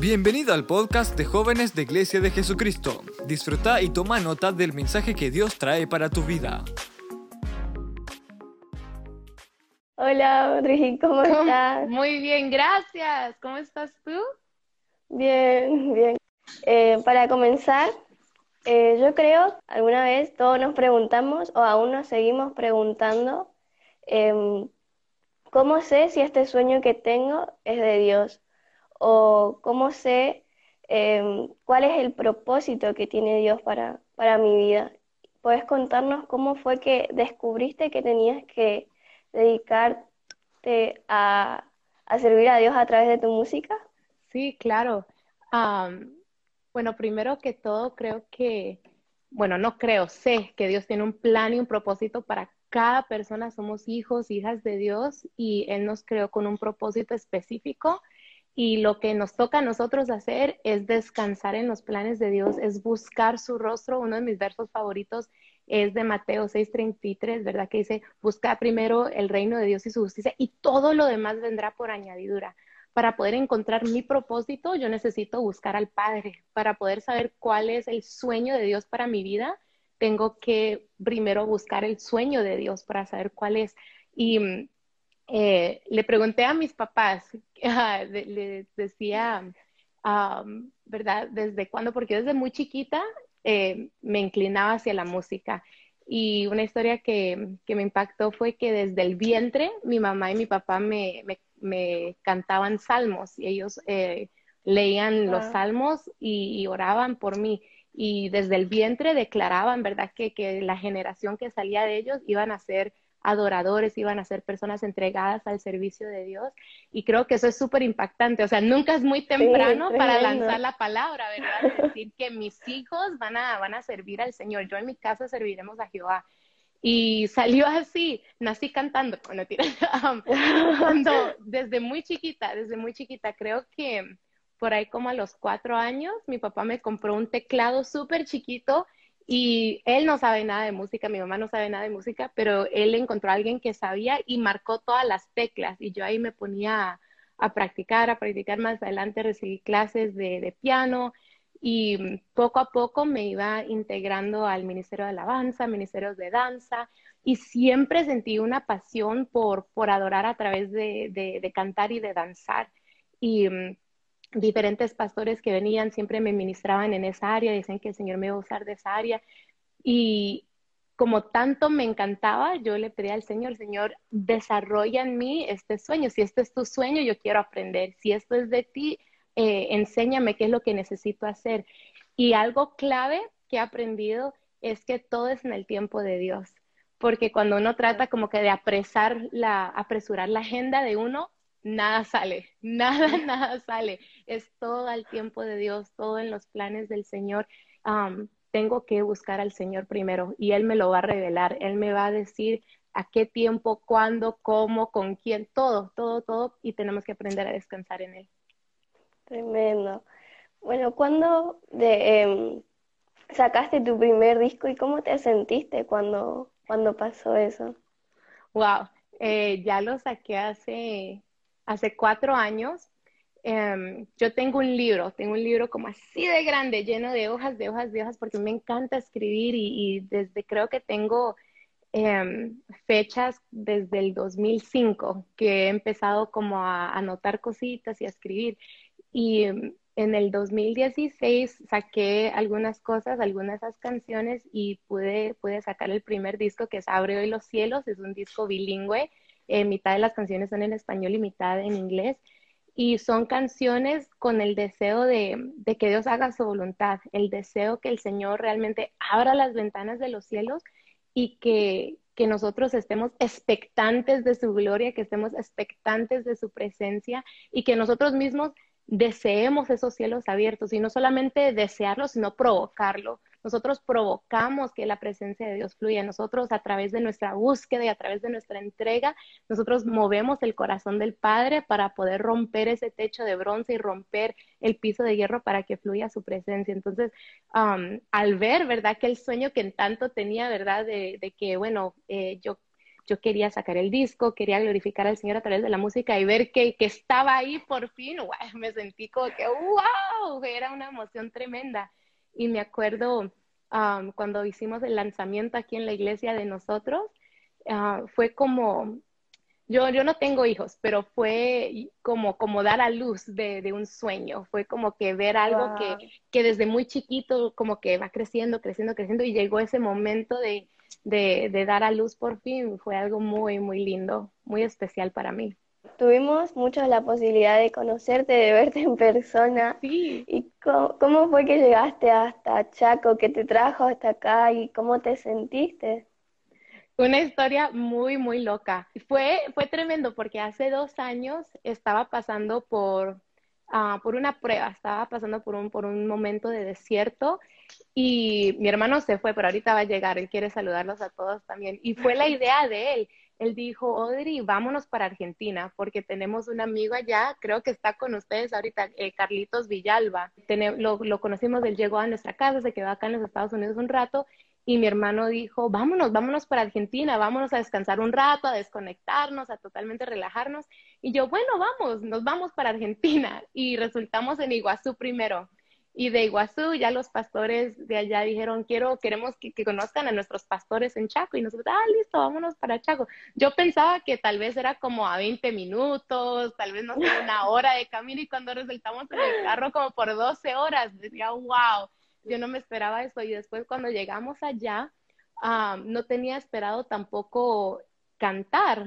Bienvenido al podcast de jóvenes de Iglesia de Jesucristo. Disfruta y toma nota del mensaje que Dios trae para tu vida. Hola, Audrey, ¿cómo estás? Muy bien, gracias. ¿Cómo estás tú? Bien, bien. Eh, para comenzar, eh, yo creo, alguna vez todos nos preguntamos o aún nos seguimos preguntando, em, ¿cómo sé si este sueño que tengo es de Dios? ¿O cómo sé em, cuál es el propósito que tiene Dios para, para mi vida? ¿Puedes contarnos cómo fue que descubriste que tenías que dedicarte a, a servir a Dios a través de tu música? Sí, claro. bueno, primero que todo, creo que, bueno, no creo, sé que Dios tiene un plan y un propósito para cada persona. Somos hijos, hijas de Dios y Él nos creó con un propósito específico. Y lo que nos toca a nosotros hacer es descansar en los planes de Dios, es buscar su rostro. Uno de mis versos favoritos es de Mateo 6:33, ¿verdad? Que dice, busca primero el reino de Dios y su justicia y todo lo demás vendrá por añadidura. Para poder encontrar mi propósito, yo necesito buscar al Padre. Para poder saber cuál es el sueño de Dios para mi vida, tengo que primero buscar el sueño de Dios para saber cuál es. Y eh, le pregunté a mis papás, le, decía, ¿verdad? ¿Desde cuándo? Porque desde muy chiquita eh, me inclinaba hacia la música. Y una historia que, me impactó fue que desde el vientre mi mamá y mi papá me, cantaban salmos y ellos eh, leían los salmos y, oraban por mí. Y desde el vientre declaraban, ¿verdad?, que, que la generación que salía de ellos iban a ser adoradores, iban a ser personas entregadas al servicio de Dios. Y creo que eso es súper impactante. O sea, nunca es muy temprano para lanzar la palabra, ¿verdad? decir que mis hijos van a, van a servir al Señor. Yo en mi casa serviremos a Jehová. Y salió así, nací cantando, bueno, tira, cuando desde muy chiquita, desde muy chiquita, creo que por ahí como a los cuatro años, mi papá me compró un teclado súper chiquito y él no sabe nada de música, mi mamá no sabe nada de música, pero él encontró a alguien que sabía y marcó todas las teclas. Y yo ahí me ponía a, practicar, a practicar más adelante, recibí clases de, piano y poco a poco me iba integrando al Ministerio de Alabanza, Ministerios de Danza y siempre sentí una pasión por, por adorar a través de, de cantar y de danzar. Y mm, diferentes pastores que venían siempre me ministraban en esa área, dicen que el Señor me iba a usar de esa área. Y como tanto me encantaba, yo le pedí al Señor, Señor, desarrolla en mí este sueño. Si este es tu sueño, yo quiero aprender. Si esto es de ti, eh, enséñame qué es lo que necesito hacer. Y algo clave que he aprendido es que todo es en el tiempo de Dios. Porque cuando uno trata como que de apresar la, apresurar la agenda de uno, nada sale, nada, nada sale. Es todo al tiempo de Dios, todo en los planes del Señor. tengo que buscar al Señor primero y Él me lo va a revelar. Él me va a decir a qué tiempo, cuándo, cómo, con quién, todo, todo, todo. Y tenemos que aprender a descansar en Él. Tremendo. Bueno, ¿cuándo de, em, sacaste tu primer disco y cómo te sentiste cuando, cuando pasó eso? Wow, eh, ya lo saqué hace hace cuatro años, em, yo tengo un libro, tengo un libro como así de grande, lleno de hojas, de hojas, de hojas, porque me encanta escribir y, desde creo que tengo em, fechas desde el 2005 que he empezado como a anotar cositas y a escribir. Y em, en el 2016 saqué algunas cosas, algunas de esas canciones y pude, pude sacar el primer disco que es Abre hoy los cielos, es un disco bilingüe eh, mitad de las canciones son en español y mitad en inglés. Y son canciones con el deseo de, que Dios haga su voluntad, el deseo que el Señor realmente abra las ventanas de los cielos y que, que nosotros estemos expectantes de su gloria, que estemos expectantes de su presencia y que nosotros mismos deseemos esos cielos abiertos y no solamente desearlo, sino provocarlo. Nosotros provocamos que la presencia de Dios fluya. Nosotros a través de nuestra búsqueda y a través de nuestra entrega, nosotros movemos el corazón del Padre para poder romper ese techo de bronce y romper el piso de hierro para que fluya su presencia. Entonces, um, al ver, ¿verdad? Que el sueño que en tanto tenía, ¿verdad? De, que, bueno, eh, yo yo quería sacar el disco, quería glorificar al Señor a través de la música y ver que, que estaba ahí por fin, me sentí como que, wow, era una emoción tremenda. Y me acuerdo um, cuando hicimos el lanzamiento aquí en la iglesia de nosotros, uh, fue como, yo, yo no tengo hijos, pero fue como, como dar a luz de, de un sueño. Fue como que ver algo que, que, desde muy chiquito como que va creciendo, creciendo, creciendo y llegó ese momento de, de, de, dar a luz por fin. Fue algo muy, muy lindo, muy especial para mí. Tuvimos muchos la posibilidad de conocerte, de verte en persona. Sí. ¿Y cómo, cómo fue que llegaste hasta Chaco, que te trajo hasta acá y cómo te sentiste? Una historia muy, muy loca. Fue, fue tremendo porque hace dos años estaba pasando por, uh, por una prueba, estaba pasando por un, por un momento de desierto y mi hermano se fue, pero ahorita va a llegar, él quiere saludarlos a todos también. Y fue la idea de él. Él dijo, Audrey, vámonos para Argentina, porque tenemos un amigo allá, creo que está con ustedes ahorita, eh, Carlitos Villalba. lo, lo conocimos, él llegó a nuestra casa, se quedó acá en los Estados Unidos un rato y mi hermano dijo, vámonos, vámonos para Argentina, vámonos a descansar un rato, a desconectarnos, a totalmente relajarnos. Y yo, bueno, vamos, nos vamos para Argentina. Y resultamos en Iguazú primero. Y de Iguazú ya los pastores de allá dijeron, quiero, queremos que, conozcan a nuestros pastores en Chaco. Y nosotros, ah, listo, vámonos para Chaco. Yo pensaba que tal vez era como a 20 minutos, tal vez no sé, una hora de camino. Y cuando resultamos en el carro como por 12 horas, decía, wow yo no me esperaba eso y después cuando llegamos allá, no tenía esperado tampoco cantar.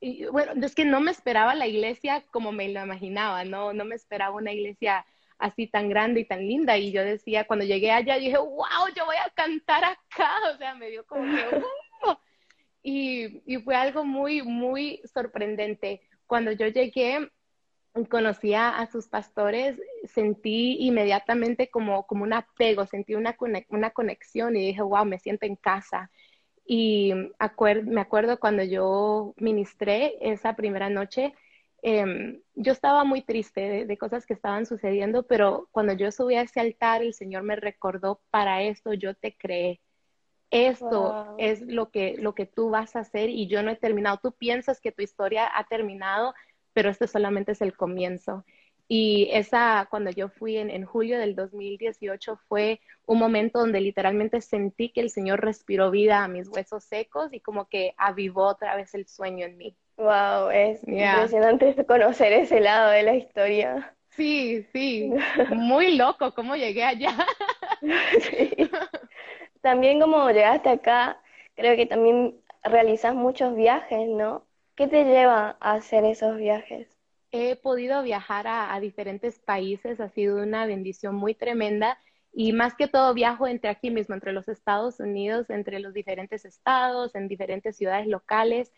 y, bueno, es que no me esperaba la iglesia como me lo imaginaba, no, no me esperaba una iglesia así tan grande y tan linda. Y yo decía, cuando llegué allá, dije, wow, yo voy a cantar acá. O sea, me dio como que, y, y fue algo muy, muy sorprendente. Cuando yo llegué, conocía a sus pastores, sentí inmediatamente como, como un apego, sentí una, una conexión y dije, wow, me siento en casa. Y me acuerdo cuando yo ministré esa primera noche, em, yo estaba muy triste de, cosas que estaban sucediendo, pero cuando yo subí a ese altar, el Señor me recordó, para esto yo te creé. Esto es lo que, lo que tú vas a hacer y yo no he terminado. Tú piensas que tu historia ha terminado, pero este solamente es el comienzo. Y esa, cuando yo fui en, julio del 2018, fue un momento donde literalmente sentí que el Señor respiró vida a mis huesos secos y como que avivó otra vez el sueño en mí. Wow, es impresionante conocer ese lado de la historia. Sí, sí, muy loco cómo llegué allá. También como llegaste acá, creo que también realizas muchos viajes, ¿no? ¿Qué te lleva a hacer esos viajes? He podido viajar a, diferentes países, ha sido una bendición muy tremenda y más que todo viajo entre aquí mismo, entre los Estados Unidos, entre los diferentes estados, en diferentes ciudades locales,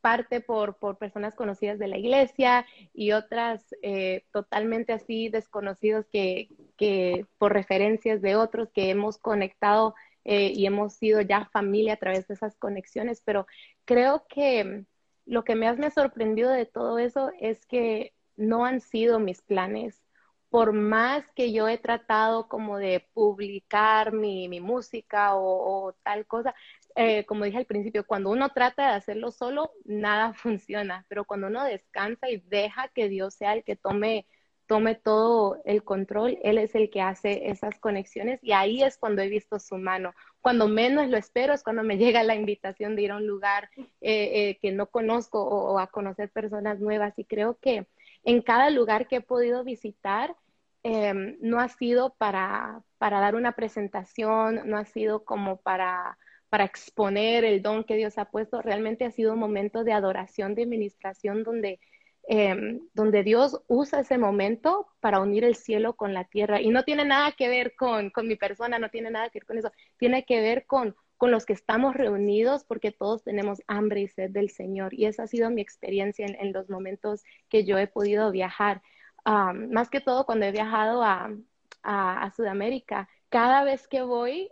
parte por, por, personas conocidas de la iglesia y otras eh, totalmente así desconocidos que, que por referencias de otros que hemos conectado eh, y hemos sido ya familia a través de esas conexiones, pero creo que lo que más me ha sorprendido de todo eso es que no han sido mis planes. Por más que yo he tratado como de publicar mi, mi música o, tal cosa, eh, como dije al principio, cuando uno trata de hacerlo solo, nada funciona, pero cuando uno descansa y deja que Dios sea el que tome tome todo el control, Él es el que hace esas conexiones y ahí es cuando he visto su mano. Cuando menos lo espero es cuando me llega la invitación de ir a un lugar eh, eh, que no conozco o, a conocer personas nuevas y creo que en cada lugar que he podido visitar em, no ha sido para, para dar una presentación, no ha sido como para para exponer el don que Dios ha puesto, realmente ha sido un momento de adoración, de administración donde Em, donde Dios usa ese momento para unir el cielo con la tierra. Y no tiene nada que ver con, mi persona, no tiene nada que ver con eso, tiene que ver con, con los que estamos reunidos porque todos tenemos hambre y sed del Señor. Y esa ha sido mi experiencia en, los momentos que yo he podido viajar. más que todo cuando he viajado a, a Sudamérica, cada vez que voy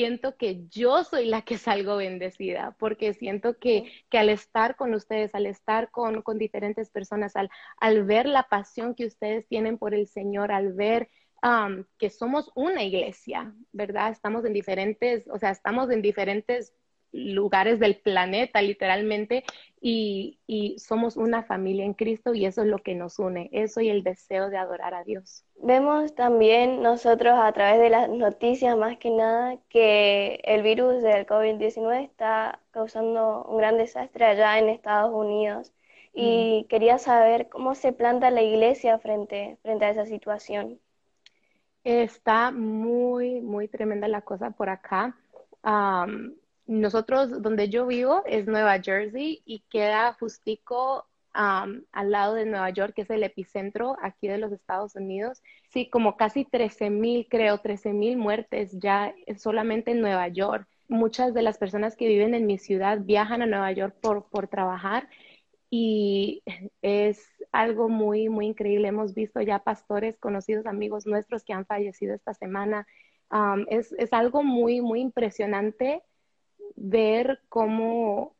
siento que yo soy la que salgo bendecida, porque siento que, que al estar con ustedes, al estar con, con diferentes personas, al, al, ver la pasión que ustedes tienen por el Señor, al ver um, que somos una iglesia, ¿verdad? Estamos en diferentes, o sea, estamos en diferentes lugares del planeta, literalmente, y, somos una familia en Cristo y eso es lo que nos une, eso y el deseo de adorar a Dios. Vemos también nosotros a través de las noticias, más que nada, que el virus del COVID-19 está causando un gran desastre allá en Estados Unidos. Y mm. quería saber cómo se planta la iglesia frente, frente a esa situación. Está muy, muy tremenda la cosa por acá. Nosotros, donde yo vivo, es Nueva Jersey y queda justico al lado de Nueva York, que es el epicentro aquí de los Estados Unidos. Sí, como casi 13 mil, creo, 13 mil muertes ya solamente en Nueva York. Muchas de las personas que viven en mi ciudad viajan a Nueva York por, por trabajar y es algo muy, muy increíble. Hemos visto ya pastores, conocidos, amigos nuestros que han fallecido esta semana. es, es, algo muy, muy impresionante ver cómo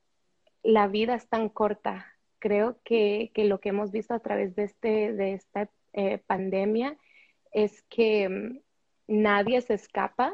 la vida es tan corta. Creo que, que lo que hemos visto a través de, este, de esta eh, pandemia es que mm, nadie se escapa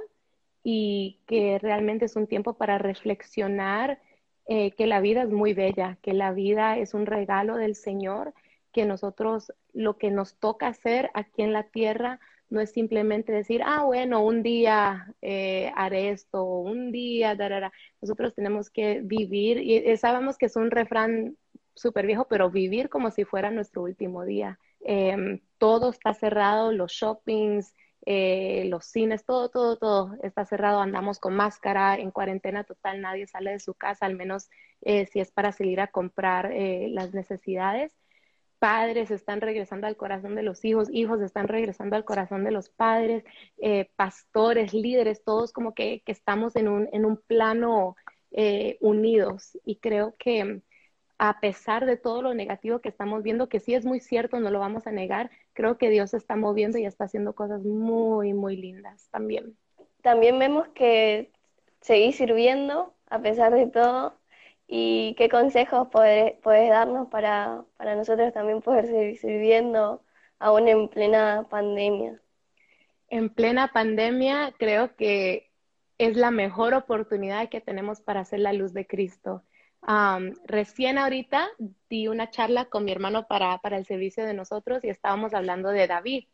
y que realmente es un tiempo para reflexionar eh, que la vida es muy bella, que la vida es un regalo del Señor que nosotros lo que nos toca hacer aquí en la tierra no es simplemente decir, ah, bueno, un día eh, haré esto, un día, darara. nosotros tenemos que vivir, y eh, sabemos que es un refrán súper viejo, pero vivir como si fuera nuestro último día. Em, todo está cerrado, los shoppings, eh, los cines, todo, todo, todo está cerrado, andamos con máscara, en cuarentena total, nadie sale de su casa, al menos si es para salir a comprar las necesidades padres están regresando al corazón de los hijos, hijos están regresando al corazón de los padres, eh, pastores, líderes, todos como que, estamos en un, en un plano eh, unidos. Y creo que a pesar de todo lo negativo que estamos viendo, que sí es muy cierto, no lo vamos a negar, creo que Dios está moviendo y está haciendo cosas muy, muy lindas también. También vemos que seguís sirviendo a pesar de todo ¿Y qué consejos puedes darnos para, para nosotros también poder seguir sirviendo aún en plena pandemia? En plena pandemia creo que es la mejor oportunidad que tenemos para hacer la luz de Cristo. recién ahorita di una charla con mi hermano para, para el servicio de nosotros y estábamos hablando de David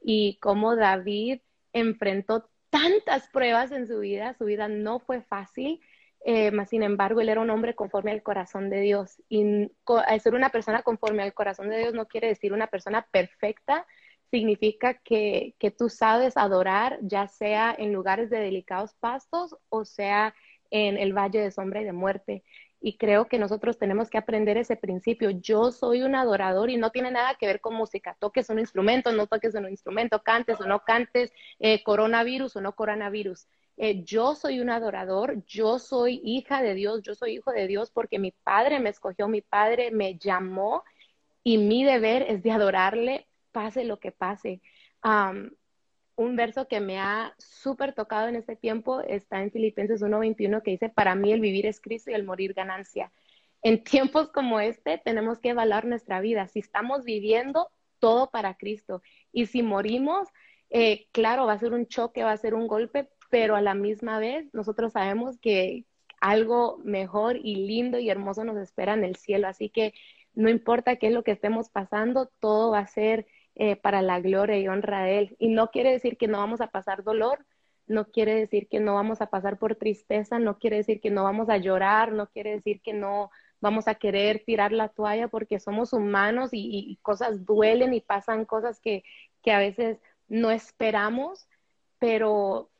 y cómo David enfrentó tantas pruebas en su vida, su vida no fue fácil, eh, sin embargo, él era un hombre conforme al corazón de Dios. Y ser una persona conforme al corazón de Dios no quiere decir una persona perfecta, significa que, que tú sabes adorar, ya sea en lugares de delicados pastos o sea en el valle de sombra y de muerte. Y creo que nosotros tenemos que aprender ese principio. Yo soy un adorador y no tiene nada que ver con música. Toques un instrumento, no toques un instrumento, cantes o no cantes, eh, coronavirus o no coronavirus. Eh, yo soy un adorador, yo soy hija de Dios, yo soy hijo de Dios porque mi padre me escogió, mi padre me llamó y mi deber es de adorarle, pase lo que pase. un verso que me ha súper tocado en este tiempo está en Filipenses 1:21 que dice, para mí el vivir es Cristo y el morir ganancia. En tiempos como este tenemos que evaluar nuestra vida, si estamos viviendo todo para Cristo y si morimos, eh, claro, va a ser un choque, va a ser un golpe, pero a la misma vez nosotros sabemos que algo mejor y lindo y hermoso nos espera en el cielo. Así que no importa qué es lo que estemos pasando, todo va a ser eh, para la gloria y honra de Él. Y no quiere decir que no vamos a pasar dolor, no quiere decir que no vamos a pasar por tristeza, no quiere decir que no vamos a llorar, no quiere decir que no vamos a querer tirar la toalla porque somos humanos y, cosas duelen y pasan cosas que, que a veces no esperamos, pero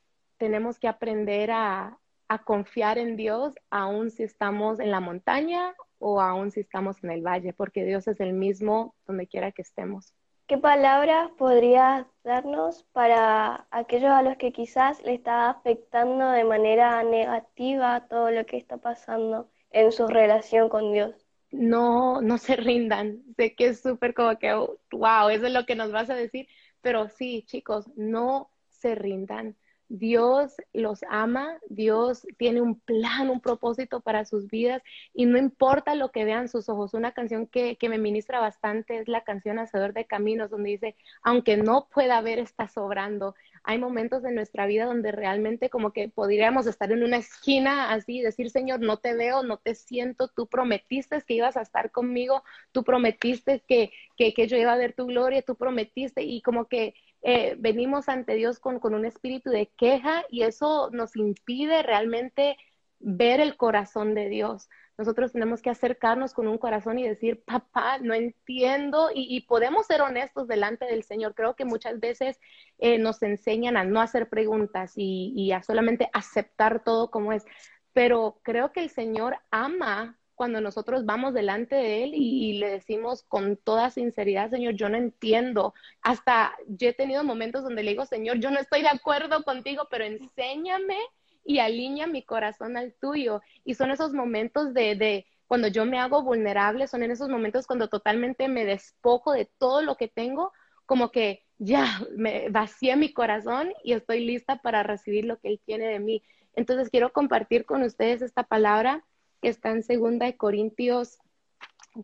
tenemos que aprender a, confiar en Dios, aun si estamos en la montaña o aun si estamos en el valle, porque Dios es el mismo donde quiera que estemos. ¿Qué palabras podrías darnos para aquellos a los que quizás le está afectando de manera negativa todo lo que está pasando en su relación con Dios? No, no se rindan. Sé que es súper como que, wow, eso es lo que nos vas a decir, pero sí, chicos, no se rindan Dios los ama, Dios tiene un plan, un propósito para sus vidas y no importa lo que vean sus ojos. Una canción que, me ministra bastante es la canción Hacedor de Caminos, donde dice, aunque no pueda ver, está sobrando. Hay momentos en nuestra vida donde realmente como que podríamos estar en una esquina así decir, Señor, no te veo, no te siento, tú prometiste que ibas a estar conmigo, tú prometiste que, que, que yo iba a ver tu gloria, tú prometiste y como que eh, venimos ante Dios con, un espíritu de queja y eso nos impide realmente ver el corazón de Dios. Nosotros tenemos que acercarnos con un corazón y decir, papá, no entiendo y, podemos ser honestos delante del Señor. Creo que muchas veces eh, nos enseñan a no hacer preguntas y a solamente aceptar todo como es, pero creo que el Señor ama cuando nosotros vamos delante de Él y, le decimos con toda sinceridad, Señor, yo no entiendo. Hasta yo he tenido momentos donde le digo, Señor, yo no estoy de acuerdo contigo, pero enséñame y alinea mi corazón al tuyo. Y son esos momentos de, de cuando yo me hago vulnerable, son en esos momentos cuando totalmente me despojo de todo lo que tengo, como que ya me vacié mi corazón y estoy lista para recibir lo que Él tiene de mí. Entonces quiero compartir con ustedes esta palabra que está en 2 Corintios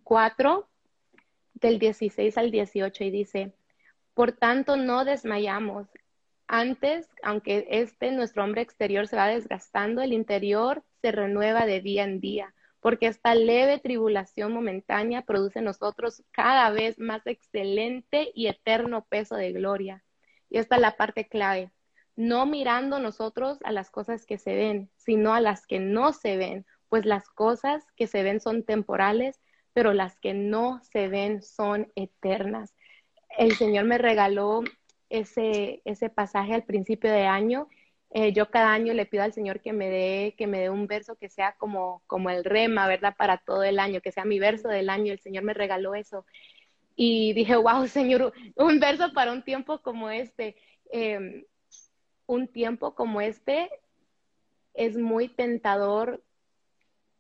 4, del 16 al 18, y dice, por tanto no desmayamos. Antes, aunque este nuestro hombre exterior se va desgastando, el interior se renueva de día en día, porque esta leve tribulación momentánea produce en nosotros cada vez más excelente y eterno peso de gloria. Y esta es la parte clave, no mirando nosotros a las cosas que se ven, sino a las que no se ven, pues las cosas que se ven son temporales, pero las que no se ven son eternas. El Señor me regaló ese, ese pasaje al principio de año. Eh, yo cada año le pido al Señor que me dé, que me dé un verso que sea como, como el rema, ¿verdad? Para todo el año, que sea mi verso del año. El Señor me regaló eso. Y dije, wow, Señor, un verso para un tiempo como este. Em, un tiempo como este es muy tentador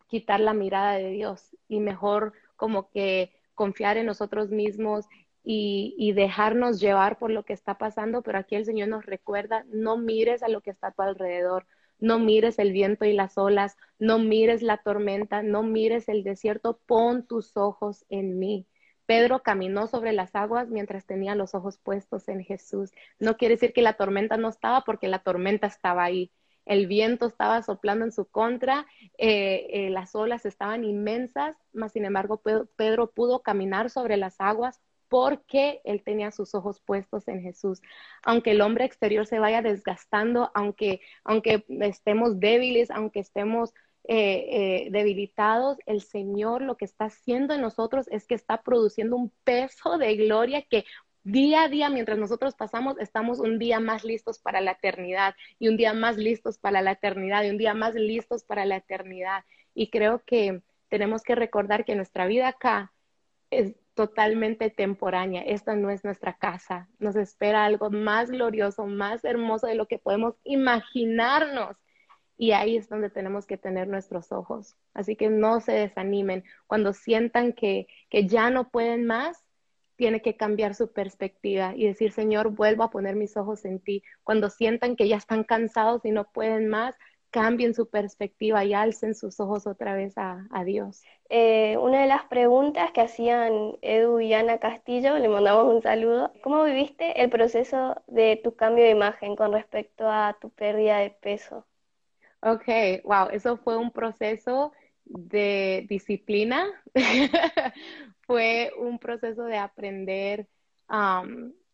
quitar la mirada de Dios y mejor como que confiar en nosotros mismos y, dejarnos llevar por lo que está pasando, pero aquí el Señor nos recuerda, no mires a lo que está a tu alrededor, no mires el viento y las olas, no mires la tormenta, no mires el desierto, pon tus ojos en mí. Pedro caminó sobre las aguas mientras tenía los ojos puestos en Jesús. No quiere decir que la tormenta no estaba porque la tormenta estaba ahí el viento estaba soplando en su contra, eh, eh, las olas estaban inmensas, mas sin embargo Pedro, pudo caminar sobre las aguas porque él tenía sus ojos puestos en Jesús. Aunque el hombre exterior se vaya desgastando, aunque, aunque estemos débiles, aunque estemos eh, debilitados, el Señor lo que está haciendo en nosotros es que está produciendo un peso de gloria que día a día, mientras nosotros pasamos, estamos un día más listos para la eternidad y un día más listos para la eternidad y un día más listos para la eternidad. Y creo que tenemos que recordar que nuestra vida acá es totalmente temporánea. Esta no es nuestra casa. Nos espera algo más glorioso, más hermoso de lo que podemos imaginarnos. Y ahí es donde tenemos que tener nuestros ojos. Así que no se desanimen. Cuando sientan que, que ya no pueden más, tiene que cambiar su perspectiva y decir, Señor, vuelvo a poner mis ojos en ti. Cuando sientan que ya están cansados y no pueden más, cambien su perspectiva y alcen sus ojos otra vez a, Dios. Eh, una de las preguntas que hacían Edu y Ana Castillo, le mandamos un saludo. ¿Cómo viviste el proceso de tu cambio de imagen con respecto a tu pérdida de peso? Ok, wow, eso fue un proceso de disciplina, fue un proceso de aprender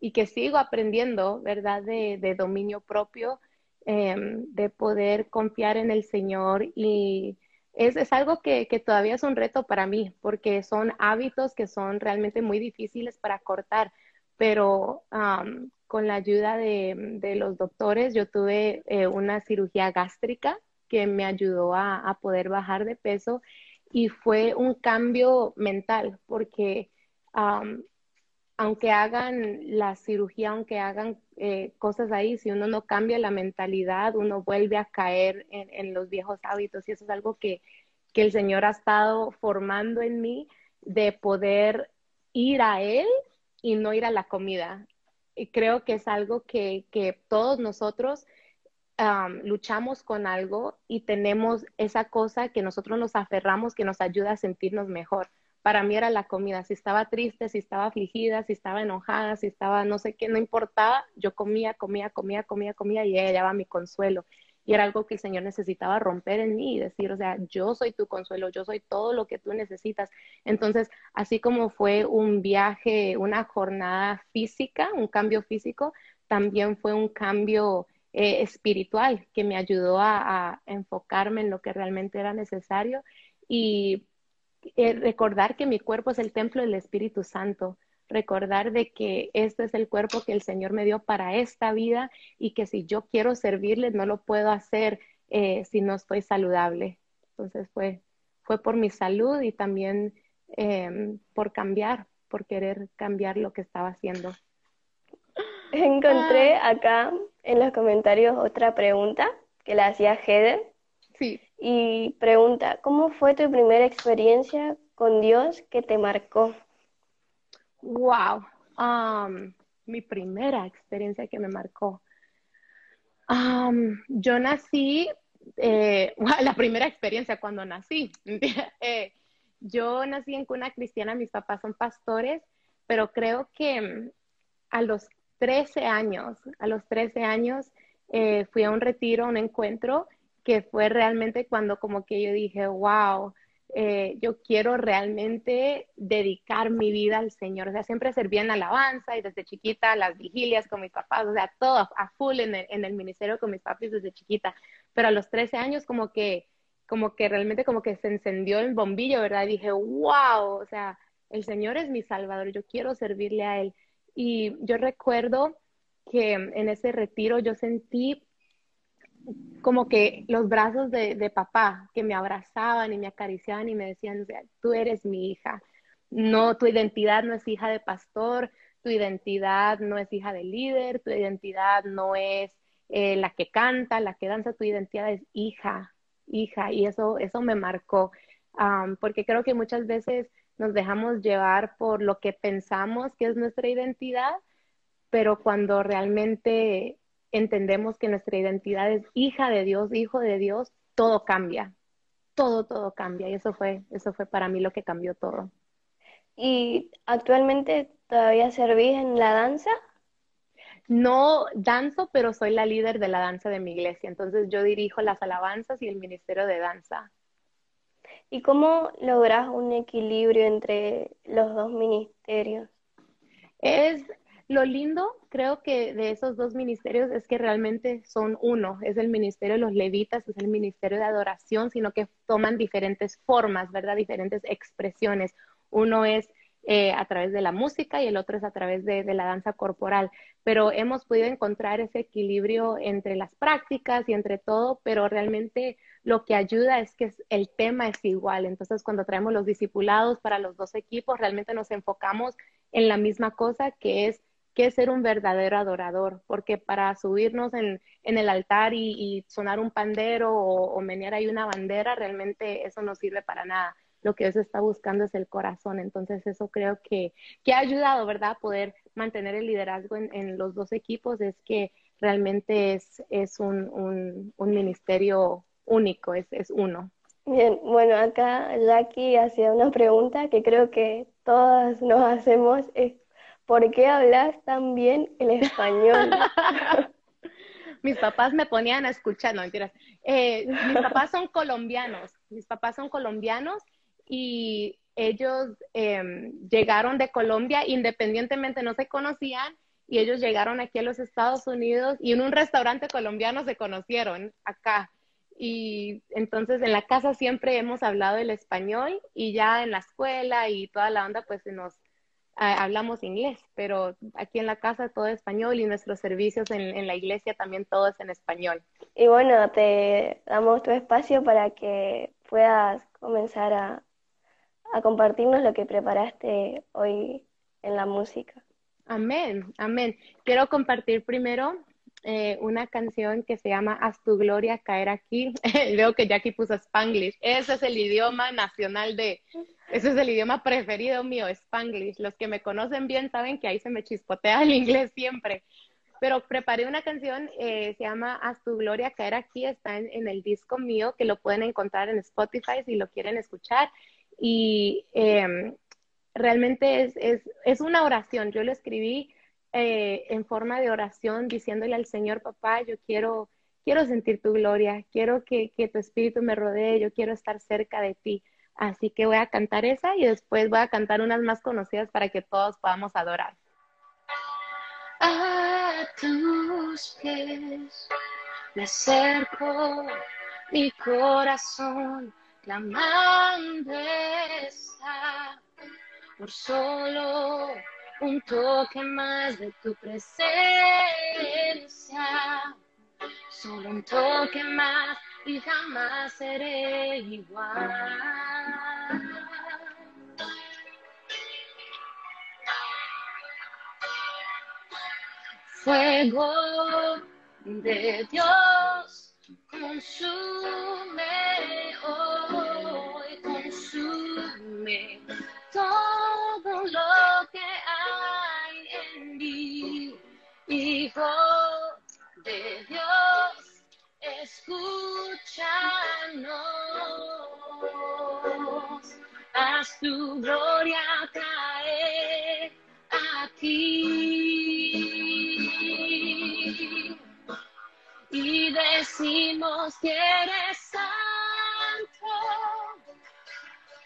y que sigo aprendiendo, ¿verdad? De, dominio propio, em, de poder confiar en el Señor y es, es algo que, que, todavía es un reto para mí porque son hábitos que son realmente muy difíciles para cortar, pero con la ayuda de, de, los doctores yo tuve eh, una cirugía gástrica que me ayudó a, a poder bajar de peso y fue un cambio mental porque aunque hagan la cirugía, aunque hagan eh, cosas ahí, si uno no cambia la mentalidad, uno vuelve a caer en, los viejos hábitos y eso es algo que, que, el Señor ha estado formando en mí de poder ir a Él y no ir a la comida. Y creo que es algo que, que todos nosotros luchamos con algo y tenemos esa cosa que nosotros nos aferramos que nos ayuda a sentirnos mejor. Para mí era la comida. Si estaba triste, si estaba afligida, si estaba enojada, si estaba no sé qué, no importaba, yo comía, comía, comía, comía, comía y ella daba mi consuelo. Y era algo que el Señor necesitaba romper en mí y decir, o sea, yo soy tu consuelo, yo soy todo lo que tú necesitas. Entonces, así como fue un viaje, una jornada física, un cambio físico, también fue un cambio eh, espiritual que me ayudó a, enfocarme en lo que realmente era necesario y eh, recordar que mi cuerpo es el templo del Espíritu Santo, recordar de que este es el cuerpo que el Señor me dio para esta vida y que si yo quiero servirle no lo puedo hacer eh, si no estoy saludable. Entonces fue, fue por mi salud y también em, por cambiar, por querer cambiar lo que estaba haciendo. Encontré ah. acá en los comentarios otra pregunta que la hacía Heather. Sí. Y pregunta, ¿cómo fue tu primera experiencia con Dios que te marcó? Wow. Um, mi primera experiencia que me marcó. Um, yo nací, eh, la primera experiencia cuando nací. Eh, yo nací en cuna cristiana, mis papás son pastores, pero creo que a los 13 años, a los 13 años eh, fui a un retiro, un encuentro, que fue realmente cuando como que yo dije, wow, eh, yo quiero realmente dedicar mi vida al Señor. O sea, siempre serví en alabanza y desde chiquita las vigilias con mis papás, o sea, todo a full en el, en el ministerio con mis papás desde chiquita. Pero a los 13 años como que, como que realmente como que se encendió el bombillo, ¿verdad? Y dije, wow, o sea, el Señor es mi Salvador, yo quiero servirle a Él. Y yo recuerdo que en ese retiro yo sentí como que los brazos de, papá que me abrazaban y me acariciaban y me decían, tú eres mi hija. No, tu identidad no es hija de pastor, tu identidad no es hija de líder, tu identidad no es eh, la que canta, la que danza, tu identidad es hija, hija. Y eso, eso me marcó, porque creo que muchas veces nos dejamos llevar por lo que pensamos que es nuestra identidad, pero cuando realmente entendemos que nuestra identidad es hija de Dios, hijo de Dios, todo cambia. Todo, todo cambia. Y eso fue, eso fue para mí lo que cambió todo. ¿Y actualmente todavía servís en la danza? No danzo, pero soy la líder de la danza de mi iglesia. Entonces yo dirijo las alabanzas y el ministerio de danza. ¿Y cómo logras un equilibrio entre los dos ministerios? Es lo lindo, creo que de esos dos ministerios es que realmente son uno. Es el ministerio de los levitas, es el ministerio de adoración, sino que toman diferentes formas, ¿verdad? Diferentes expresiones. Uno es eh, a través de la música y el otro es a través de, la danza corporal. Pero hemos podido encontrar ese equilibrio entre las prácticas y entre todo, pero realmente lo que ayuda es que el tema es igual. Entonces, cuando traemos los discipulados para los dos equipos, realmente nos enfocamos en la misma cosa, que es que ser un verdadero adorador, porque para subirnos en, el altar y, sonar un pandero o, menear ahí una bandera, realmente eso no sirve para nada lo que Dios está buscando es el corazón. Entonces eso creo que, ha ayudado, ¿verdad? A poder mantener el liderazgo en, los dos equipos, es que realmente es, es un, ministerio único, es, es uno. Bien, bueno, acá Jackie hacía una pregunta que creo que todas nos hacemos, es ¿por qué hablas tan bien el español? mis papás me ponían a escuchar, no mentiras. Eh, mis papás son colombianos, mis papás son colombianos y ellos em, llegaron de Colombia, independientemente no se conocían, y ellos llegaron aquí a los Estados Unidos y en un restaurante colombiano se conocieron acá. Y entonces en la casa siempre hemos hablado el español y ya en la escuela y toda la onda pues nos hablamos inglés, pero aquí en la casa todo es español y nuestros servicios en, en la iglesia también todo es en español. Y bueno, te damos tu espacio para que puedas comenzar a a compartirnos lo que preparaste hoy en la música. Amén, amén. Quiero compartir primero eh, una canción que se llama Haz tu gloria caer aquí. Veo que Jackie puso Spanglish. Ese es el idioma nacional de, ese es el idioma preferido mío, Spanglish. Los que me conocen bien saben que ahí se me chispotea el inglés siempre. pero preparé una canción, eh, se llama Haz tu gloria caer aquí, está en, el disco mío, que lo pueden encontrar en Spotify si lo quieren escuchar. Y em, realmente es, es, es, una oración, yo lo escribí eh, en forma de oración, diciéndole al Señor, papá, yo quiero, quiero sentir tu gloria, quiero que, tu espíritu me rodee, yo quiero estar cerca de ti. Así que voy a cantar esa y después voy a cantar unas más conocidas para que todos podamos adorar a tus pies. Me acerco, mi corazón clamando por solo un toque más de tu presencia. Solo un toque más y jamás seré igual. Fuego de Dios, consume hoy, consume todo lo Hijo de Dios, escúchanos, haz tu gloria caer aquí. y decimos que eres santo,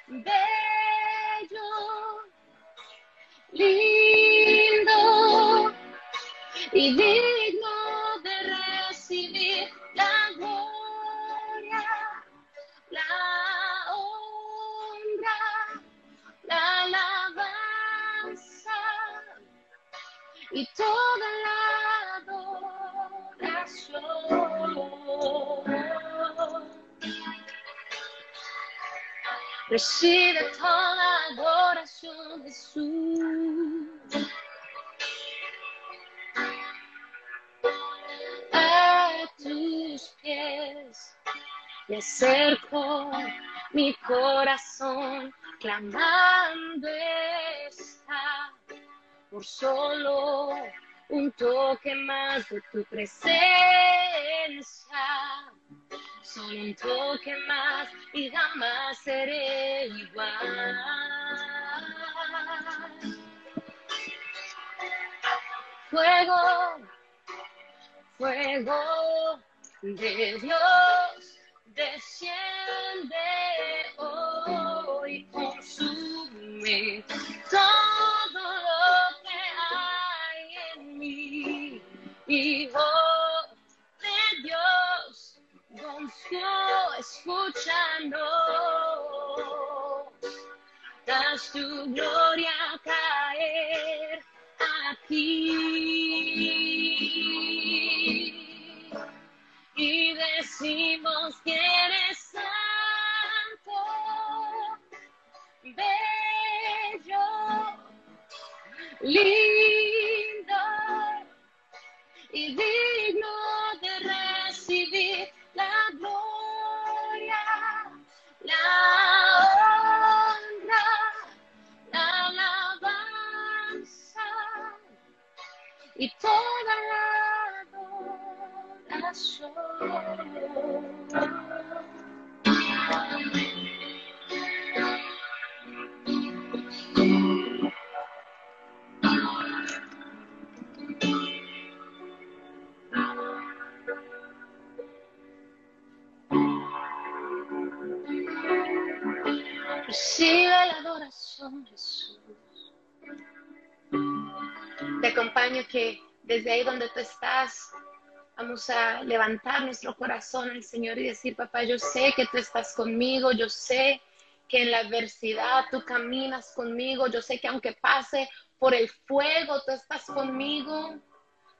bello, y digno de recibir la gloria, la honra, la alabanza y toda la Recibe toda adoración, Jesús. Me acerco, mi corazón clamando está por solo un toque más de tu presencia. Solo un toque más y jamás seré igual. Fuego, fuego de Dios, desciende hoy, consume todo lo que Hijo de Dios, gonció escuchando, das tu gloria caer aquí. Y decimos que eres santo, bello, lindo y digno de recibir la gloria, la honra, la alabanza. Y toda Jesús. Te acompaño que desde ahí donde tú estás, vamos a levantar nuestro corazón al Señor y decir, papá, yo sé que tú estás conmigo, yo sé que en la adversidad tú caminas conmigo, yo sé que aunque pase por el fuego, tú estás conmigo.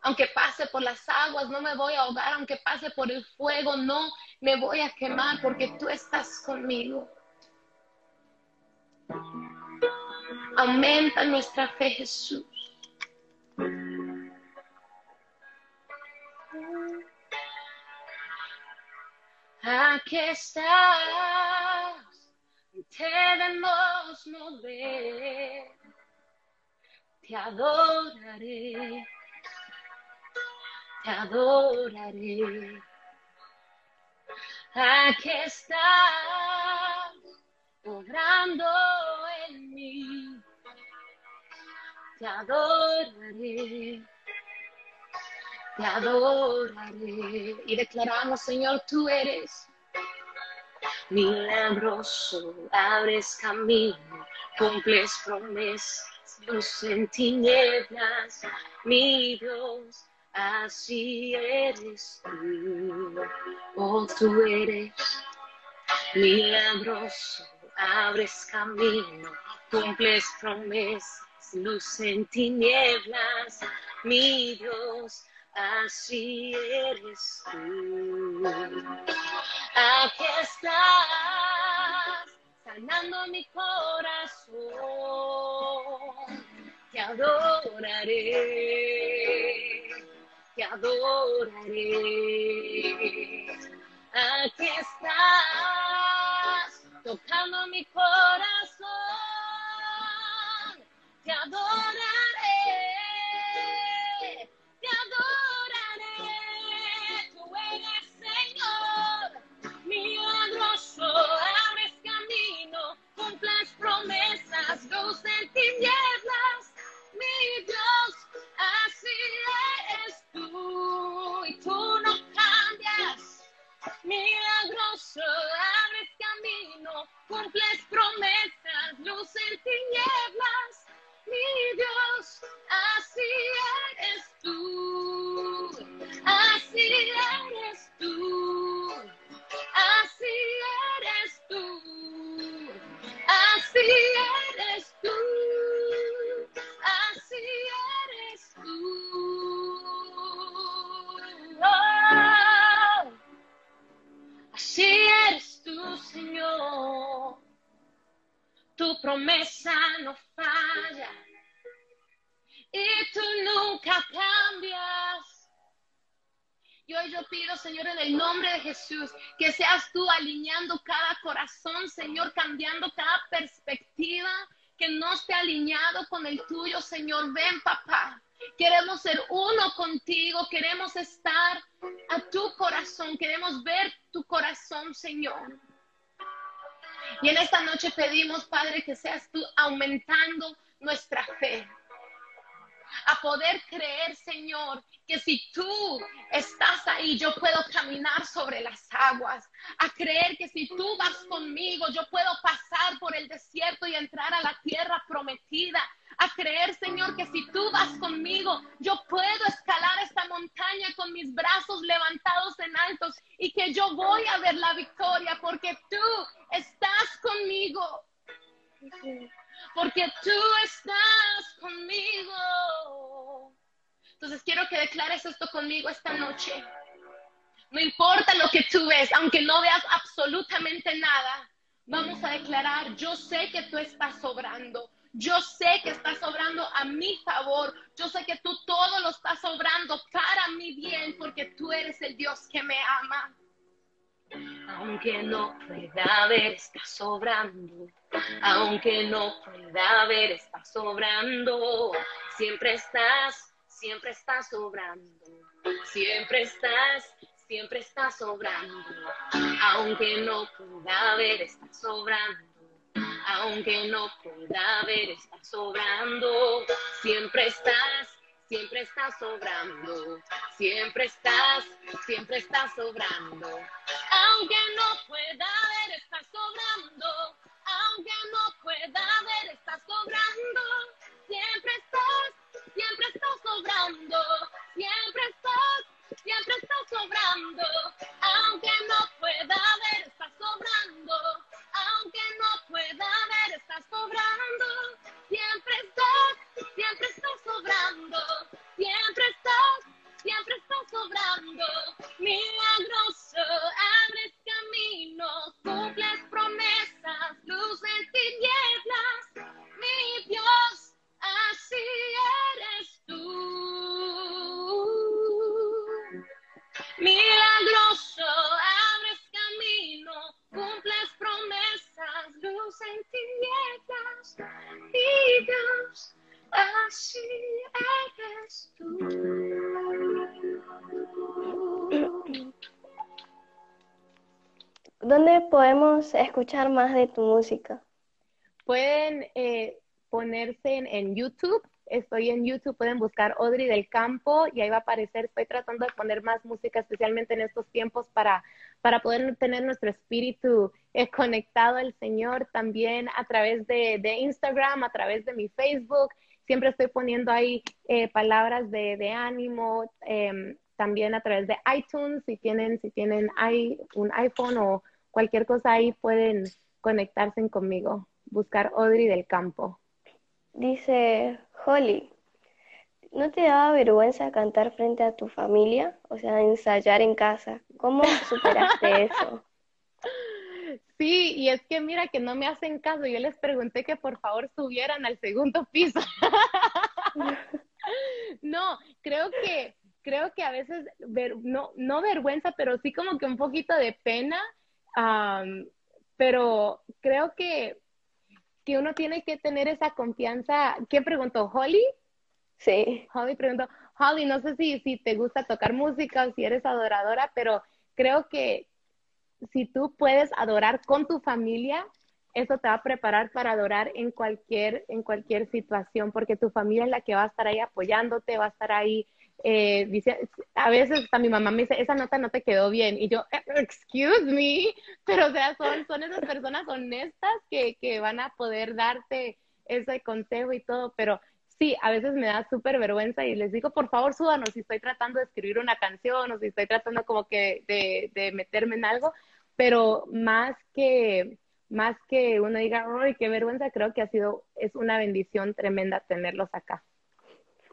Aunque pase por las aguas, no me voy a ahogar. Aunque pase por el fuego, no me voy a quemar porque tú estás conmigo. Aumenta nuestra fe, Jesús. Aquí estás, te debemos mover, te adoraré. te adoraré. Aquí estás, obrando te adoraré, te adoraré. Y declaramos, Señor, tú eres milagroso, abres camino, cumples promesas, luz en tinieblas, mi Dios así eres tú, oh tú eres milagroso, abres camino, cumples promesas, luz en tinieblas, mi Dios, así eres tú. Aquí estás, sanando mi corazón, te adoraré te adoraré. Aquí estás, tocando mi corazón, te adoraré, te adoraré. Tú eres Señor, milagroso, abres camino, cumples promesas, luz en tinieblas, mi Dios, así eres tú y tú no cambias. Milagroso, creer, Señor, que si tú estás ahí, yo puedo caminar sobre las aguas. A creer que si tú vas conmigo, yo puedo pasar por el desierto y entrar a la tierra prometida. A creer, Señor, que si tú vas conmigo, yo puedo escalar esta montaña con mis brazos levantados en altos y que yo voy a ver la victoria porque tú estás conmigo. Porque tú estás conmigo. Entonces quiero que declares esto conmigo esta noche. No importa lo que tú ves, aunque no veas absolutamente nada, vamos a declarar, yo sé que tú estás sobrando. Yo sé que estás obrando a mi favor. Yo sé que tú todo lo estás obrando para mi bien porque tú eres el Dios que me ama. Aunque no pueda ver, está sobrando. Aunque no pueda ver, está sobrando. Siempre estás, siempre estás sobrando. Siempre estás, siempre estás sobrando. Aunque no pueda ver, está sobrando. Aunque no pueda ver, está sobrando. Siempre estás, siempre estás sobrando. Siempre estás, siempre estás sobrando. Aunque no pueda ver, está sobrando. Aunque no pueda ver, está sobrando. Siempre estás, siempre estás Siempre estás, siempre estás sobrando. Aunque no pueda ver, está sobrando. Aunque no pueda ver, está sobrando. Siempre estás, siempre estás sobrando. Siempre estás, siempre estás sobrando. Milagroso, abres camino, cumples promesas, luz en tinieblas. Dios, así eres tú. ¿Dónde podemos escuchar más de tu música? Pueden eh, ponerse en YouTube Estoy en YouTube, pueden buscar Audrey del Campo y ahí va a aparecer. Estoy tratando de poner más música, especialmente en estos tiempos, para, para poder tener nuestro espíritu eh, conectado al Señor también a través de, Instagram, a través de mi Facebook. Siempre estoy poniendo ahí eh, palabras de, ánimo, em, también a través de iTunes. Si tienen, si tienen un iPhone o cualquier cosa ahí, pueden conectarse conmigo buscar Audrey del campo. Dice Holly, ¿no te daba vergüenza cantar frente a tu familia? O sea, ensayar en casa. ¿Cómo superaste eso? Sí, y es que mira que no me hacen caso. Yo les pregunté que por favor subieran al segundo piso. no, creo que creo que a veces no no vergüenza, pero sí como que un poquito de pena. pero creo que que uno tiene que tener esa confianza. ¿Quién preguntó? ¿Holly? Sí. Holly preguntó, Holly, no sé si, si te gusta tocar música o si eres adoradora, pero creo que si tú puedes adorar con tu familia, eso te va a preparar para adorar en cualquier, en cualquier situación, porque tu familia es la que va a estar ahí apoyándote, va a estar ahí eh, dice, a veces hasta mi mamá me dice, esa nota no te quedó bien. Y yo, excuse me, pero o sea, son, son esas personas honestas que, que van a poder darte ese consejo y todo, pero sí, a veces me da súper vergüenza y les digo, por favor, súbanos si estoy tratando de escribir una canción o si estoy tratando como que de, de meterme en algo, pero más que, más que uno diga, ay, qué vergüenza, creo que ha sido, es una bendición tremenda tenerlos acá.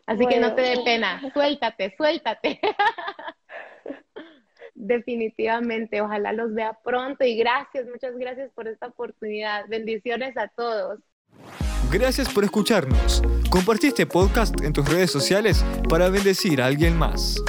Así que no te dé pena, suéltate, suéltate. Definitivamente, ojalá los vea pronto y gracias, muchas gracias por esta oportunidad. Bendiciones a todos. Gracias por escucharnos. Compartí este podcast en tus redes sociales para bendecir a alguien más.